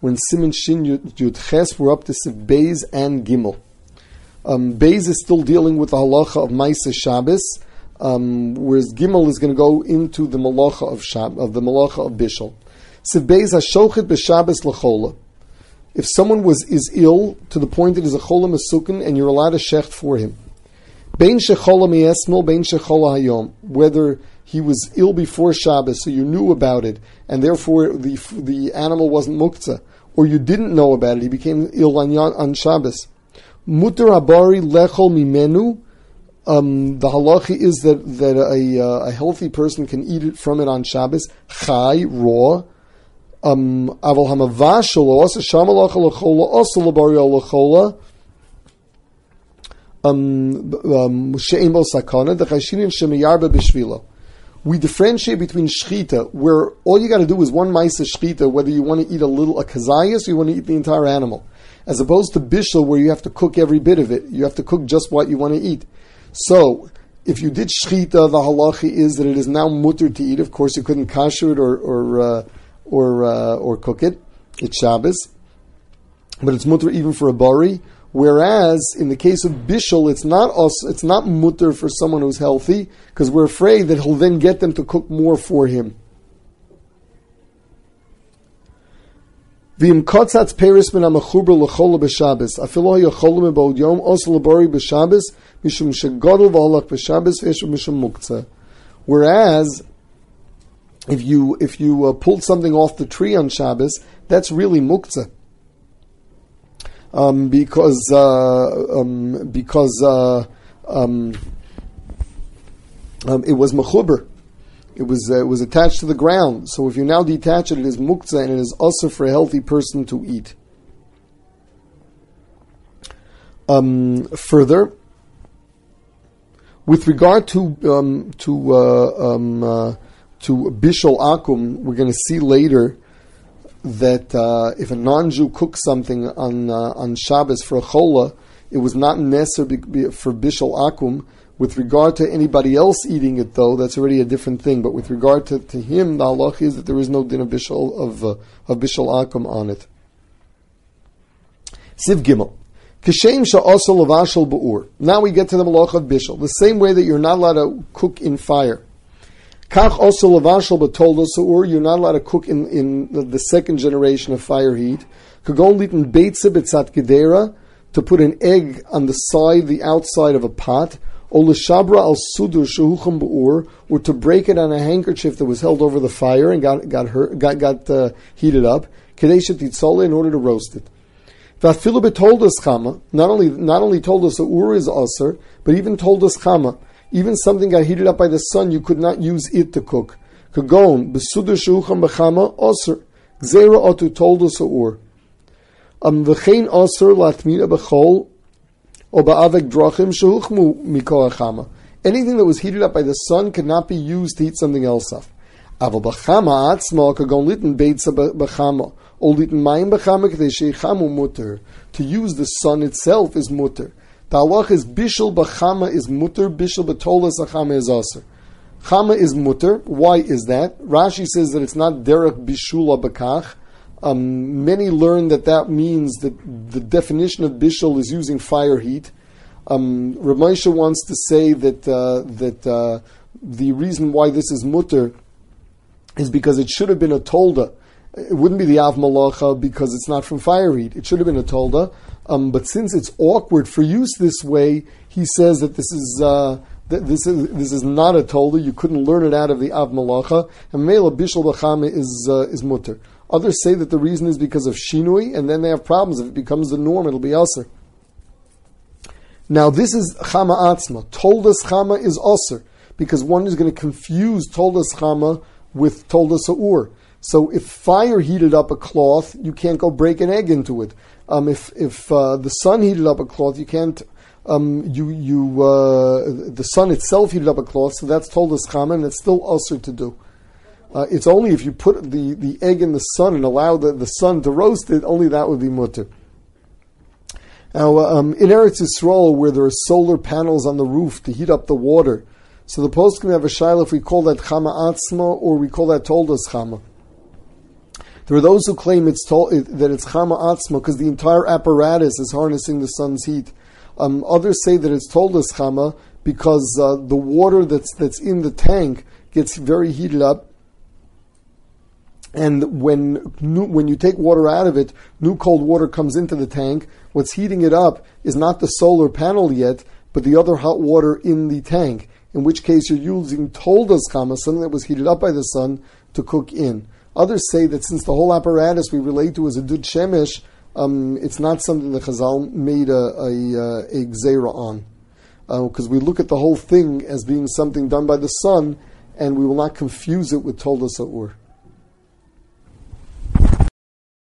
when Siman Shin Yud Ches were up to Beis and Gimel. Um, Beis is still dealing with the halacha of Maisa Shabbos, um, whereas Gimel is going to go into the malacha of Shab, of the malacha of Bishul. Seif Beis b'Shabbos l'chola. If someone was is ill to the point that is a cholam masukin and you're allowed to shecht for him, bein shechola bein hayom, whether he was ill before Shabbos, so you knew about it, and therefore the the animal wasn't muktzah, or you didn't know about it, he became ill on, on Shabbos. Mutter abari lechol mimenu. Um, the halachi is that that a, uh, a healthy person can eat it from it on Shabbos, chai raw. Um, Um, um, we differentiate between shchita, where all you got to do is one maisa shchita, whether you want to eat a little a kazayas or you want to eat the entire animal, as opposed to bishul, where you have to cook every bit of it. You have to cook just what you want to eat. So, if you did shchita, the halachi is that it is now mutter to eat. Of course, you couldn't kasher it or or uh, or uh, or cook it. It's Shabbos, but it's mutter even for a bari. Whereas in the case of bishul, it's not also, it's not mutter for someone who's healthy because we're afraid that he'll then get them to cook more for him. Whereas, if you, if you uh, pulled something off the tree on Shabbos, that's really muktzah um, because uh, um, because uh, um, um, it was mechuber. It was uh, it was attached to the ground. So if you now detach it, it is muktzah and it is also for a healthy person to eat. Um, further, with regard to um, to uh, uh, to bishul akum, we're going to see later that uh, if a non-Jew cooks something on uh, on Shabbos for a chola, it was not necessary for bishul akum. With regard to anybody else eating it, though, that's already a different thing. But with regard to, to him, the halach is that there is no din of bishul of uh, of bishul akum on it. Seif gimel. Kishem also lavashal ba'ur. Now we get to the malach of bishul. The same way that you're not allowed to cook in fire. Kach also lavashal batoldos or you're not allowed to cook in, in the, second generation of fire heat. Kagon litin beitze betzat gedera to put an egg on the side, the outside of a pot. Or al sudur shehucham ba'ur, or to break it on a handkerchief that was held over the fire and got got hurt, got got uh, heated up. Kadesha titzole in order to roast it. Vafilu toldas chama. Not only not only told us that ur is aser, but even toldas chama even something got heated up by the sun, you could not use it to cook. Kagon, bechama, osir. Otu toldas ur. Um, v'chein osir latmina bechol, or drachim mikoachama. Anything that was heated up by the sun could not be used to heat something else up. Aval b'chama atzma kagon beitza or mutter. To use the sun itself is mutter. The halach is bishul b'chama is mutter, bishul b'tolas achama is aser. Chama is mutter. Why is that? Rashi says that it's not derech bishula b'kach. Um, many learn that that means that the definition of bishul is using fire heat. Um, Ramesha wants to say that uh, that uh, the reason why this is mutter is because it should have been a tolda. It wouldn't be the av malacha because it's not from fire heat. It should have been a tolda. Um, but since it's awkward for use this way, he says that this is uh, this is this is not a tolda. You couldn't learn it out of the av malacha. And mela bishul b'chame is uh, is mutter. Others say that the reason is because of shinui, and then they have problems. If it becomes the norm, it'll be aser. Now this is chama atzma. Toldas chama is aser because one is going to confuse toldas chama with toldas ur. So if fire heated up a cloth, you can't go break an egg into it. Um, if if uh, the sun heated up a cloth, you can't. Um, you you uh, the sun itself heated up a cloth, so that's told chama, and it's still usher to do. Uh, it's only if you put the, the egg in the sun and allow the, the sun to roast it, only that would be mutter. Now, um, in Eretz Yisrael, where there are solar panels on the roof to heat up the water, so the post can have a shaila if we call that chama atzma or we call that toldas chama. There are those who claim it's that it's chama atzma because the entire apparatus is harnessing the sun's heat. Um, others say that it's toldas chama because uh, the water that's that's in the tank gets very heated up, and when new, when you take water out of it, new cold water comes into the tank. What's heating it up is not the solar panel yet, but the other hot water in the tank. In which case, you're using toldas chama, something that was heated up by the sun, to cook in. Others say that since the whole apparatus we relate to as a dud shemesh, um, it's not something that Chazal made a, a, gzera on. Because uh, we look at the whole thing as being something done by the sun, and we will not confuse it with toldas ur.